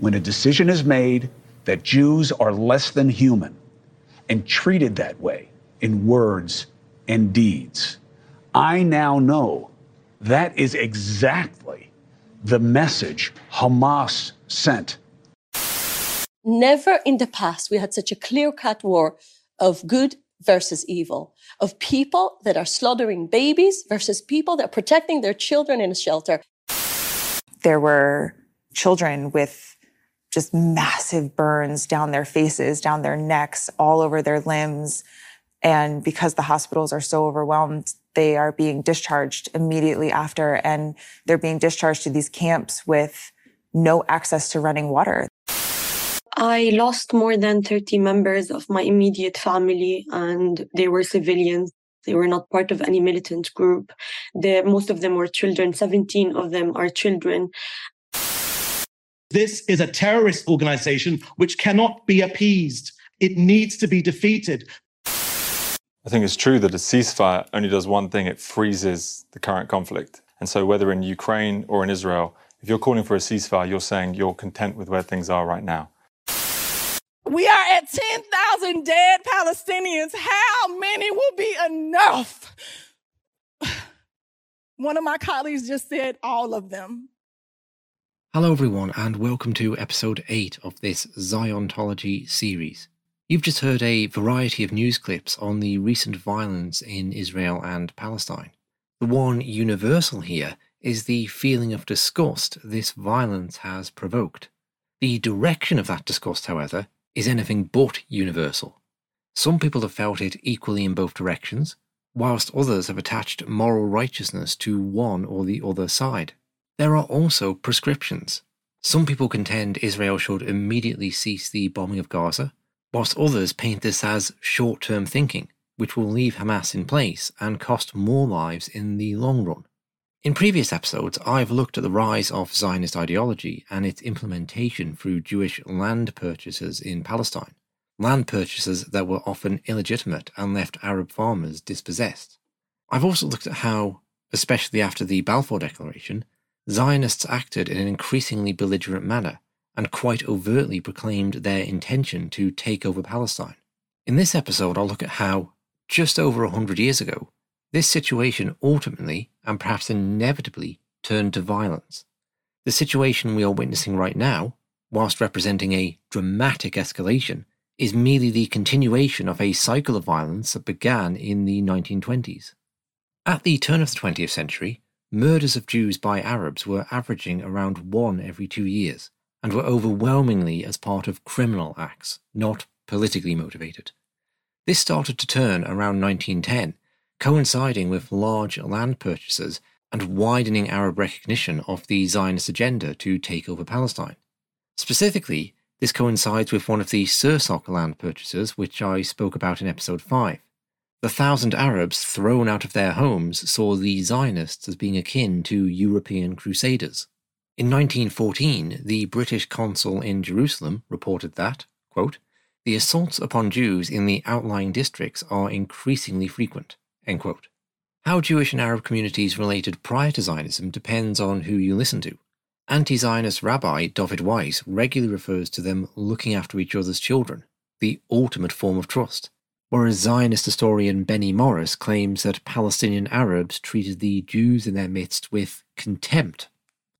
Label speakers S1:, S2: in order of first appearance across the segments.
S1: when a decision is made that Jews are less than human and treated that way in words and deeds. I now know that is exactly the message Hamas sent.
S2: Never in the past we had such a clear cut war of good versus evil, of people that are slaughtering babies versus people that are protecting their children in a shelter.
S3: There were children with just massive burns down their faces, down their necks, all over their limbs. And because the hospitals are so overwhelmed, they are being discharged immediately after, and they're being discharged to these camps with no access to running water.
S4: I lost more than 30 members of my immediate family, and they were civilians. They were not part of any militant group. The, most of them were children. 17 of them are children.
S5: This is a terrorist organization which cannot be appeased. It needs to be defeated.
S6: I think it's true that a ceasefire only does one thing it freezes the current conflict. And so, whether in Ukraine or in Israel, if you're calling for a ceasefire, you're saying you're content with where things are right now.
S7: We are at 10,000 dead Palestinians. How many will be enough? One of my colleagues just said all of them.
S8: Hello, everyone, and welcome to episode 8 of this Ziontology series. You've just heard a variety of news clips on the recent violence in Israel and Palestine. The one universal here is the feeling of disgust this violence has provoked. The direction of that disgust, however, is anything but universal. Some people have felt it equally in both directions, whilst others have attached moral righteousness to one or the other side. There are also prescriptions. Some people contend Israel should immediately cease the bombing of Gaza, whilst others paint this as short term thinking, which will leave Hamas in place and cost more lives in the long run. In previous episodes, I've looked at the rise of Zionist ideology and its implementation through Jewish land purchases in Palestine, land purchases that were often illegitimate and left Arab farmers dispossessed. I've also looked at how, especially after the Balfour Declaration, Zionists acted in an increasingly belligerent manner and quite overtly proclaimed their intention to take over Palestine. In this episode, I'll look at how, just over a hundred years ago, this situation ultimately and perhaps inevitably turned to violence. The situation we are witnessing right now, whilst representing a dramatic escalation, is merely the continuation of a cycle of violence that began in the 1920s. At the turn of the 20th century, murders of Jews by Arabs were averaging around one every two years, and were overwhelmingly as part of criminal acts, not politically motivated. This started to turn around 1910, coinciding with large land purchases and widening Arab recognition of the Zionist agenda to take over Palestine. Specifically, this coincides with one of the Sursock land purchases, which I spoke about in episode 5. The thousand Arabs thrown out of their homes saw the Zionists as being akin to European crusaders. In 1914, the British consul in Jerusalem reported that, quote, the assaults upon Jews in the outlying districts are increasingly frequent. How Jewish and Arab communities related prior to Zionism depends on who you listen to. Anti Zionist rabbi David Weiss regularly refers to them looking after each other's children, the ultimate form of trust, whereas Zionist historian Benny Morris claims that Palestinian Arabs treated the Jews in their midst with contempt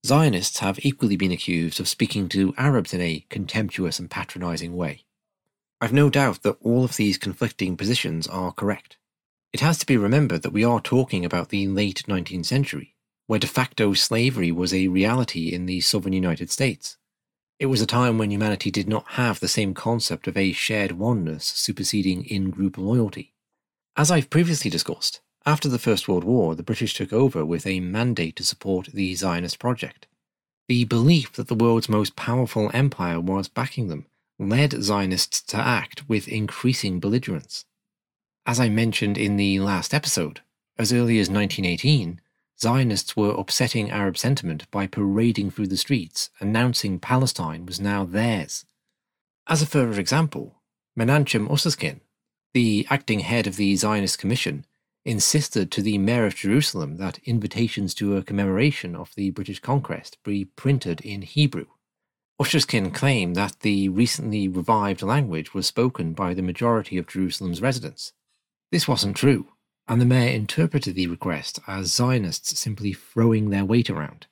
S8: Zionists have equally been accused of speaking to Arabs in a contemptuous and patronizing way. I've no doubt that all of these conflicting positions are correct. It has to be remembered that we are talking about the late 19th century, where de facto slavery was a reality in the southern United States. It was a time when humanity did not have the same concept of a shared oneness superseding in group loyalty. As I've previously discussed, after the First World War, the British took over with a mandate to support the Zionist project. The belief that the world's most powerful empire was backing them led Zionists to act with increasing belligerence. As I mentioned in the last episode, as early as 1918, Zionists were upsetting Arab sentiment by parading through the streets, announcing Palestine was now theirs. As a further example, Menachem Ussishkin, the acting head of the Zionist Commission, insisted to the mayor of Jerusalem that invitations to a commemoration of the British conquest be printed in Hebrew. Ussishkin claimed that the recently revived language was spoken by the majority of Jerusalem's residents. This wasn't true, and the mayor interpreted the request as Zionists simply throwing their weight around.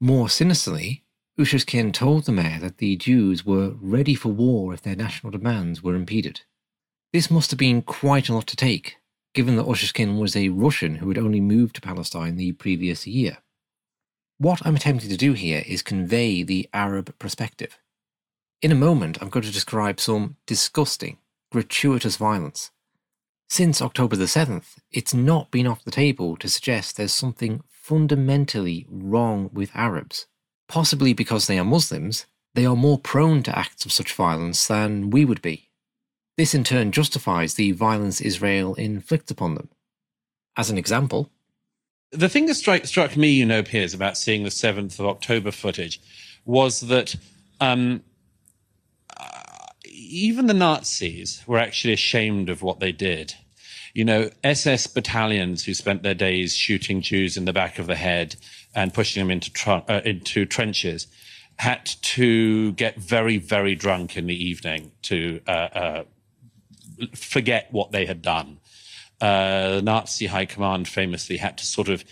S8: More sinisterly, Ussishkin told the mayor that the Jews were ready for war if their national demands were impeded. This must have been quite a lot to take, given that Ussishkin was a Russian who had only moved to Palestine the previous year. What I'm attempting to do here is convey the Arab perspective. In a moment, I'm going to describe some disgusting, gratuitous violence. Since October the 7th, it's not been off the table to suggest there's something fundamentally wrong with Arabs. Possibly because they are Muslims, they are more prone to acts of such violence than we would be. This in turn justifies the violence Israel inflicts upon them. As an example,
S9: the thing that struck, me, you know, Piers, about seeing the 7th of October footage was that um, even the Nazis were actually ashamed of what they did. You know, SS battalions who spent their days shooting Jews in the back of the head and pushing them into, tr- uh, into trenches had to get very, very drunk in the evening to uh, uh forget what they had done uh, Nazi high command famously had to sort of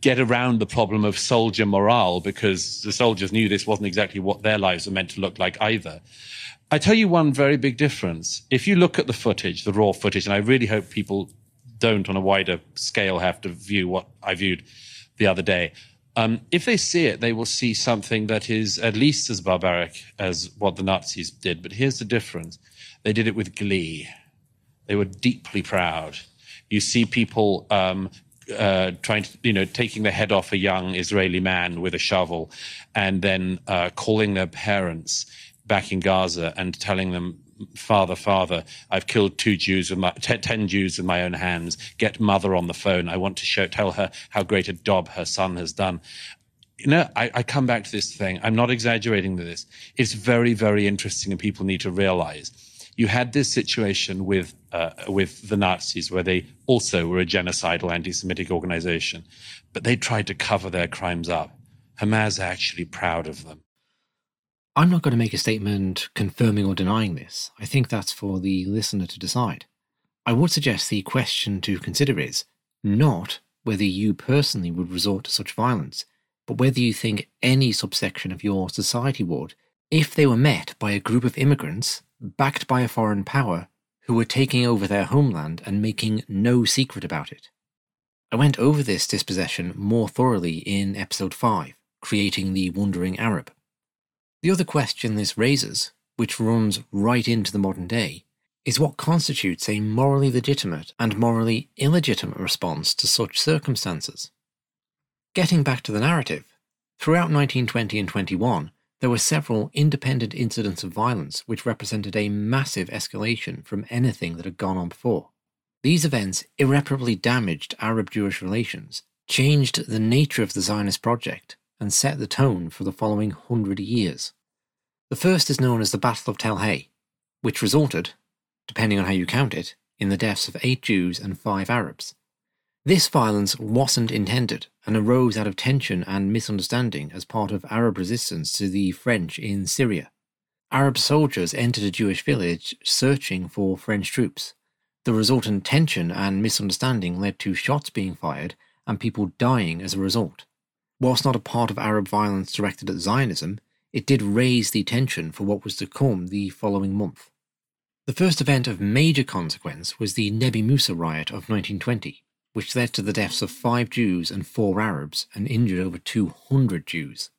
S9: get around the problem of soldier morale because the soldiers knew this wasn't exactly what their lives were meant to look like either. I tell you one very big difference. If you look at the footage, the raw footage, and I really hope people don't on a wider scale have to view what I viewed the other day. Um, if they see it, they will see something that is at least as barbaric as what the Nazis did. But here's the difference they did it with glee. They were deeply proud. You see people um, uh, trying to, you know, taking the head off a young Israeli man with a shovel and then uh, calling their parents back in Gaza and telling them, Father, Father, I've killed two Jews with my, t- ten Jews with my own hands. Get mother on the phone. I want to show, tell her how great a job her son has done. You know, I, I come back to this thing. I'm not exaggerating to this. It's very, very interesting, and people need to realize you had this situation with uh, with the Nazis, where they also were a genocidal anti-Semitic organization, but they tried to cover their crimes up. Hamas are actually proud of them.
S8: I'm not going to make a statement confirming or denying this. I think that's for the listener to decide. I would suggest the question to consider is not whether you personally would resort to such violence, but whether you think any subsection of your society would if they were met by a group of immigrants backed by a foreign power who were taking over their homeland and making no secret about it. I went over this dispossession more thoroughly in episode 5, Creating the Wandering Arab. The other question this raises, which runs right into the modern day, is what constitutes a morally legitimate and morally illegitimate response to such circumstances. Getting back to the narrative, throughout 1920 and 21, there were several independent incidents of violence which represented a massive escalation from anything that had gone on before. These events irreparably damaged Arab Jewish relations, changed the nature of the Zionist project, and set the tone for the following hundred years. The first is known as the Battle of Tel Hai, which resulted, depending on how you count it, in the deaths of eight Jews and five Arabs. This violence wasn't intended and arose out of tension and misunderstanding as part of Arab resistance to the French in Syria. Arab soldiers entered a Jewish village searching for French troops. The resultant tension and misunderstanding led to shots being fired and people dying as a result. Whilst not a part of Arab violence directed at Zionism, it did raise the tension for what was to come the following month. The first event of major consequence was the Nebi Musa riot of 1920 which led to the deaths of five Jews and four Arabs and injured over 200 Jews.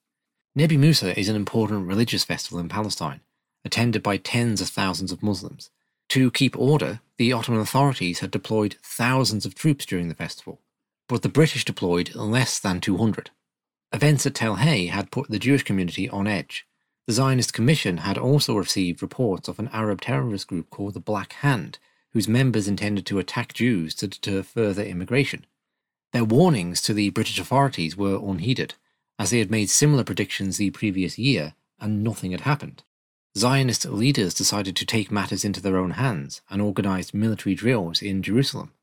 S8: Nebi Musa is an important religious festival in Palestine, attended by tens of thousands of Muslims. To keep order, the Ottoman authorities had deployed thousands of troops during the festival, but the British deployed less than 200. Events at Tel Hai had put the Jewish community on edge. The Zionist Commission had also received reports of an Arab terrorist group called the Black Hand, whose members intended to attack Jews to deter further immigration. Their warnings to the British authorities were unheeded, as they had made similar predictions the previous year and nothing had happened. Zionist leaders decided to take matters into their own hands and organized military drills in Jerusalem.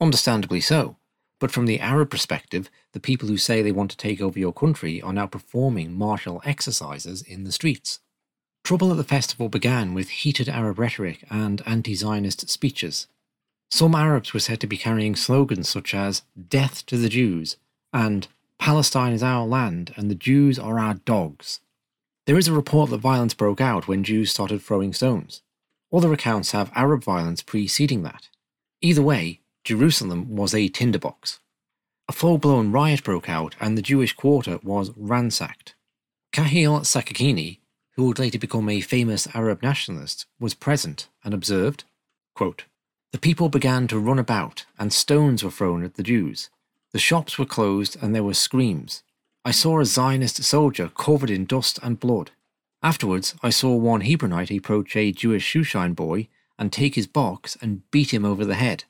S8: Understandably so, But from the Arab perspective, the people who say they want to take over your country are now performing martial exercises in the streets. Trouble at the festival began with heated Arab rhetoric and anti Zionist speeches. Some Arabs were said to be carrying slogans such as Death to the Jews and Palestine is our land and the Jews are our dogs. There is a report that violence broke out when Jews started throwing stones. Other accounts have Arab violence preceding that. Either way, Jerusalem was a tinderbox. A full blown riot broke out and the Jewish quarter was ransacked. Khalil Sakakini, who would later become a famous Arab nationalist, was present and observed quote, The people began to run about and stones were thrown at the Jews. The shops were closed and there were screams. I saw a Zionist soldier covered in dust and blood. Afterwards, I saw one Hebronite approach a Jewish shoeshine boy and take his box and beat him over the head.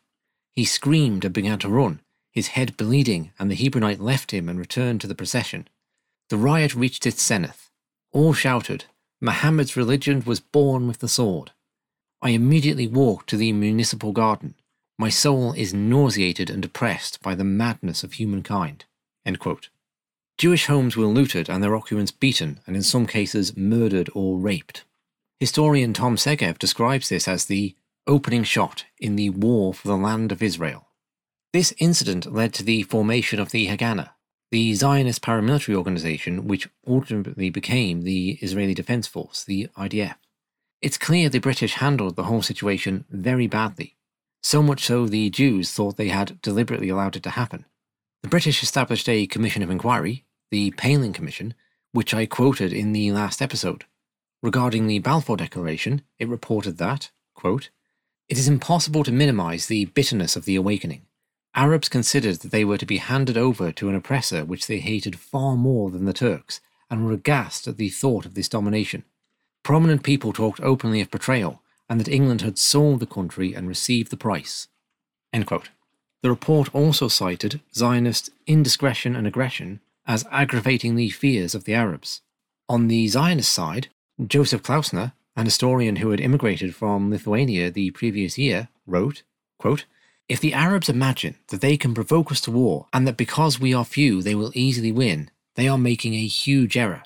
S8: He screamed and began to run, his head bleeding, and the Hebronite left him and returned to the procession. The riot reached its zenith. All shouted, Muhammad's religion was born with the sword. I immediately walked to the municipal garden. My soul is nauseated and depressed by the madness of humankind. Jewish homes were looted and their occupants beaten, and in some cases murdered or raped. Historian Tom Segev describes this as the opening shot in the war for the land of Israel. This incident led to the formation of the Haganah, the Zionist paramilitary organization which ultimately became the Israeli Defense Force, the IDF. It's clear the British handled the whole situation very badly, so much so the Jews thought they had deliberately allowed it to happen. The British established a commission of inquiry, the Palin Commission, which I quoted in the last episode. Regarding the Balfour Declaration, it reported that, quote, It is impossible to minimize the bitterness of the awakening. Arabs considered that they were to be handed over to an oppressor which they hated far more than the Turks, and were aghast at the thought of this domination. Prominent people talked openly of betrayal, and that England had sold the country and received the price. The report also cited Zionist indiscretion and aggression as aggravating the fears of the Arabs. On the Zionist side, Joseph Klausner, an historian who had immigrated from Lithuania the previous year, wrote, quote, If the Arabs imagine that they can provoke us to war and that because we are few they will easily win, they are making a huge error.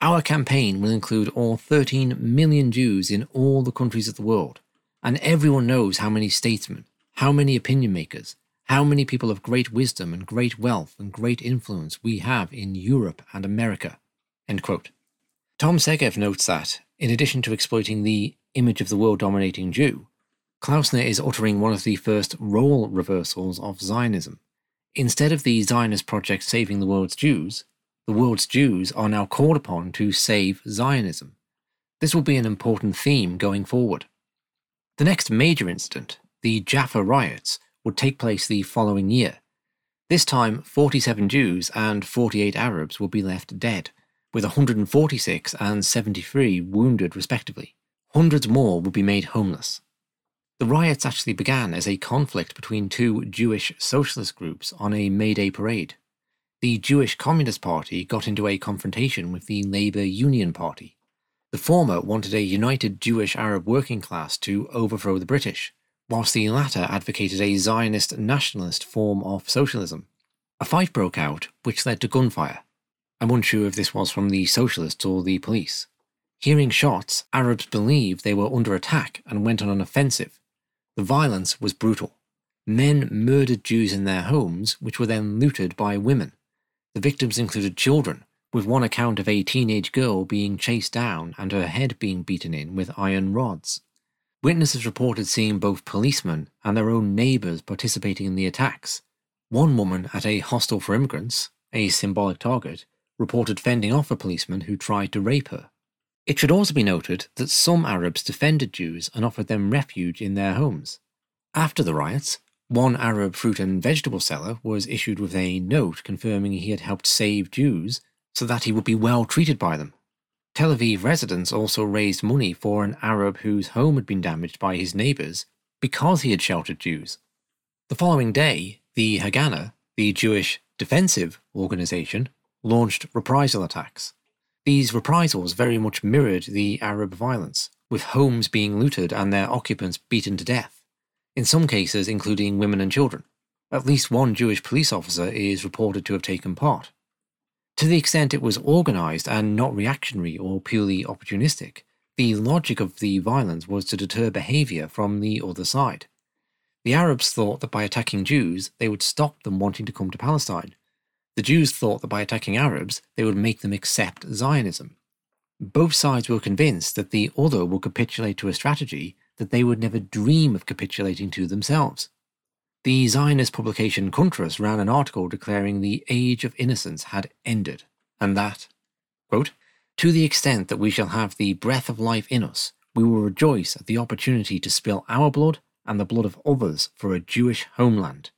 S8: Our campaign will include all 13 million Jews in all the countries of the world, and everyone knows how many statesmen, how many opinion makers, how many people of great wisdom and great wealth and great influence we have in Europe and America. Tom Segev notes that, in addition to exploiting the image of the world dominating Jew, Klausner is uttering one of the first role reversals of Zionism. Instead of the Zionist project saving the world's Jews, the world's Jews are now called upon to save Zionism. This will be an important theme going forward. The next major incident, the Jaffa riots, would take place the following year. This time, 47 Jews and 48 Arabs would be left dead, with 146 and 73 wounded respectively. Hundreds more would be made homeless. The riots actually began as a conflict between two Jewish socialist groups on a May Day parade. The Jewish Communist Party got into a confrontation with the Labour Union Party. The former wanted a united Jewish Arab working class to overthrow the British, whilst the latter advocated a Zionist nationalist form of socialism. A fight broke out, which led to gunfire. I'm unsure if this was from the socialists or the police. Hearing shots, Arabs believed they were under attack and went on an offensive. The violence was brutal. Men murdered Jews in their homes, which were then looted by women. The victims included children, with one account of a teenage girl being chased down and her head being beaten in with iron rods. Witnesses reported seeing both policemen and their own neighbours participating in the attacks. One woman at a hostel for immigrants, a symbolic target, reported fending off a policeman who tried to rape her. It should also be noted that some Arabs defended Jews and offered them refuge in their homes. After the riots, one Arab fruit and vegetable seller was issued with a note confirming he had helped save Jews so that he would be well treated by them. Tel Aviv residents also raised money for an Arab whose home had been damaged by his neighbours because he had sheltered Jews. The following day, the Haganah, the Jewish defensive organization, launched reprisal attacks. These reprisals very much mirrored the Arab violence, with homes being looted and their occupants beaten to death, in some cases including women and children. At least one Jewish police officer is reported to have taken part. To the extent it was organised and not reactionary or purely opportunistic, the logic of the violence was to deter behaviour from the other side. The Arabs thought that by attacking Jews, they would stop them wanting to come to Palestine. The Jews thought that by attacking Arabs, they would make them accept Zionism. Both sides were convinced that the other would capitulate to a strategy that they would never dream of capitulating to themselves. The Zionist publication Kuntres ran an article declaring the age of innocence had ended, and that, quote, to the extent that we shall have the breath of life in us, we will rejoice at the opportunity to spill our blood and the blood of others for a Jewish homeland.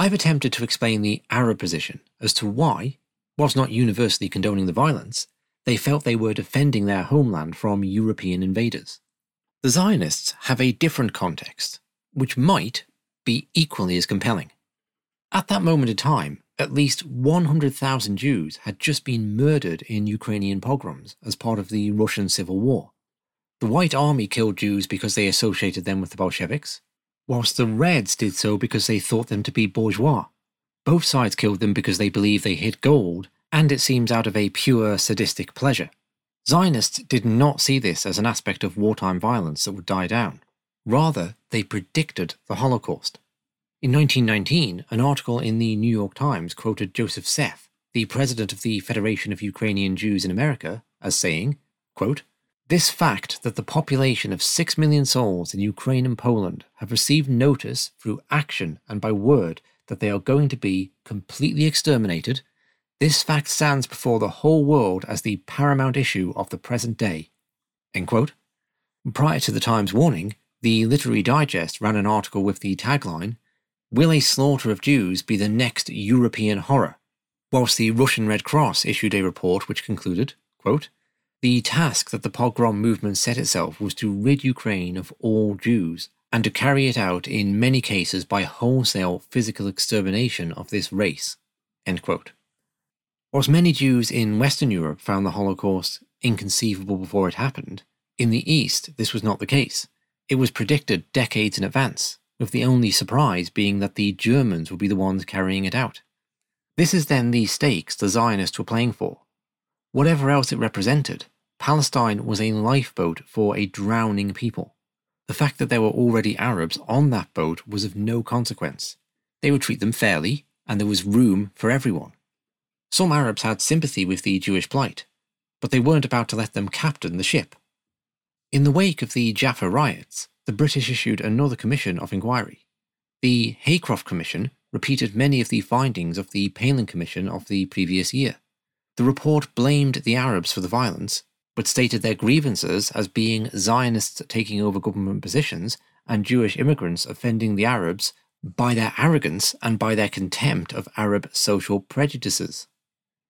S8: I've attempted to explain the Arab position as to why, whilst not universally condoning the violence, they felt they were defending their homeland from European invaders. The Zionists have a different context, which might be equally as compelling. At that moment in time, at least 100,000 Jews had just been murdered in Ukrainian pogroms as part of the Russian Civil War. The White Army killed Jews because they associated them with the Bolsheviks, whilst the Reds did so because they thought them to be bourgeois. Both sides killed them because they believed they hid gold, and it seems out of a pure sadistic pleasure. Zionists did not see this as an aspect of wartime violence that would die down. Rather, they predicted the Holocaust. In 1919, an article in the New York Times quoted Joseph Seff, the president of the Federation of Ukrainian Jews in America, as saying, quote, This fact that the population of 6 million souls in Ukraine and Poland have received notice through action and by word that they are going to be completely exterminated, this fact stands before the whole world as the paramount issue of the present day. Prior to the Times warning, the Literary Digest ran an article with the tagline, Will a slaughter of Jews be the next European horror? Whilst the Russian Red Cross issued a report which concluded, quote, The task that the pogrom movement set itself was to rid Ukraine of all Jews, and to carry it out in many cases by wholesale physical extermination of this race. Whilst many Jews in Western Europe found the Holocaust inconceivable before it happened, in the East this was not the case. It was predicted decades in advance, with the only surprise being that the Germans would be the ones carrying it out. This is then the stakes the Zionists were playing for. Whatever else it represented, Palestine was a lifeboat for a drowning people. The fact that there were already Arabs on that boat was of no consequence. They would treat them fairly, and there was room for everyone. Some Arabs had sympathy with the Jewish plight, but they weren't about to let them captain the ship. In the wake of the Jaffa riots, the British issued another commission of inquiry. The Haycroft Commission repeated many of the findings of the Palin Commission of the previous year. The report blamed the Arabs for the violence, but stated their grievances as being Zionists taking over government positions and Jewish immigrants offending the Arabs by their arrogance and by their contempt of Arab social prejudices.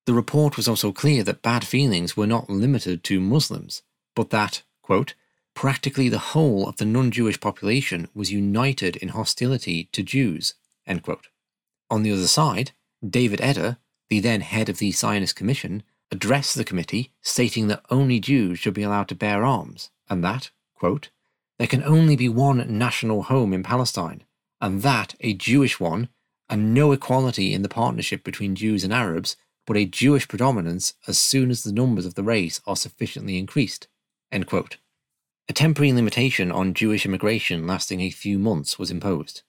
S8: The report was also clear that bad feelings were not limited to Muslims, but that, quote, practically the whole of the non Jewish population was united in hostility to Jews. On the other side, David Eder, the then head of the Zionist Commission, addressed the committee stating that only Jews should be allowed to bear arms, and that, quote, there can only be one national home in Palestine, and that a Jewish one, and no equality in the partnership between Jews and Arabs, but a Jewish predominance as soon as the numbers of the race are sufficiently increased. A temporary limitation on Jewish immigration lasting a few months was imposed.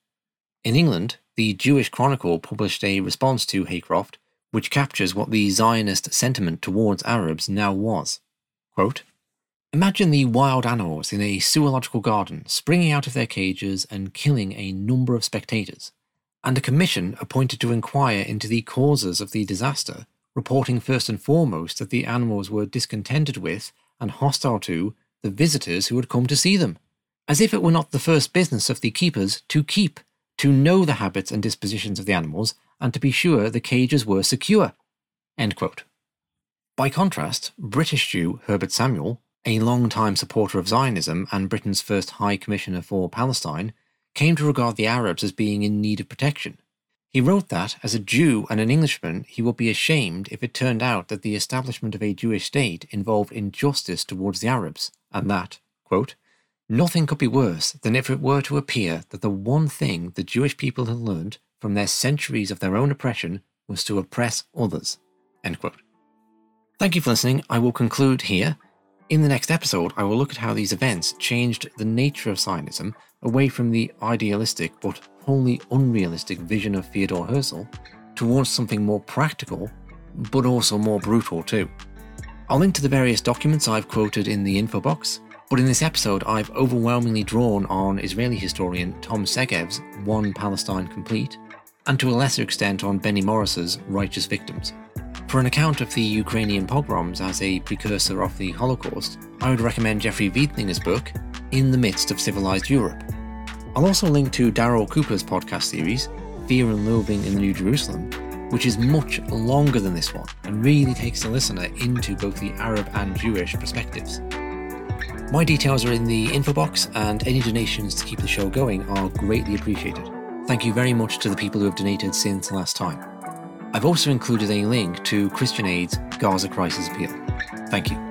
S8: In England, the Jewish Chronicle published a response to Haycroft, which captures what the Zionist sentiment towards Arabs now was. Quote, Imagine the wild animals in a zoological garden springing out of their cages and killing a number of spectators, and a commission appointed to inquire into the causes of the disaster, reporting first and foremost that the animals were discontented with and hostile to the visitors who had come to see them, as if it were not the first business of the keepers to keep, to know the habits and dispositions of the animals, and to be sure the cages were secure. By contrast, British Jew Herbert Samuel, a long-time supporter of Zionism and Britain's first High Commissioner for Palestine, came to regard the Arabs as being in need of protection. He wrote that, as a Jew and an Englishman, he would be ashamed if it turned out that the establishment of a Jewish state involved injustice towards the Arabs, and that, quote, Nothing could be worse than if it were to appear that the one thing the Jewish people had learned from their centuries of their own oppression was to oppress others. End quote. Thank you for listening. I will conclude here. In the next episode, I will look at how these events changed the nature of Zionism away from the idealistic but wholly unrealistic vision of Theodore Herzl towards something more practical, but also more brutal too. I'll link to the various documents I've quoted in the info box, but in this episode, I've overwhelmingly drawn on Israeli historian Tom Segev's One Palestine Complete, and to a lesser extent on Benny Morris's Righteous Victims. For an account of the Ukrainian pogroms as a precursor of the Holocaust, I would recommend Jeffrey Veidlinger's book, In the Midst of Civilized Europe. I'll also link to Daryl Cooper's podcast series, Fear and Loathing in the New Jerusalem, which is much longer than this one and really takes the listener into both the Arab and Jewish perspectives. My details are in the info box, and any donations to keep the show going are greatly appreciated. Thank you very much to the people who have donated since last time. I've also included a link to Christian Aid's Gaza Crisis Appeal. Thank you.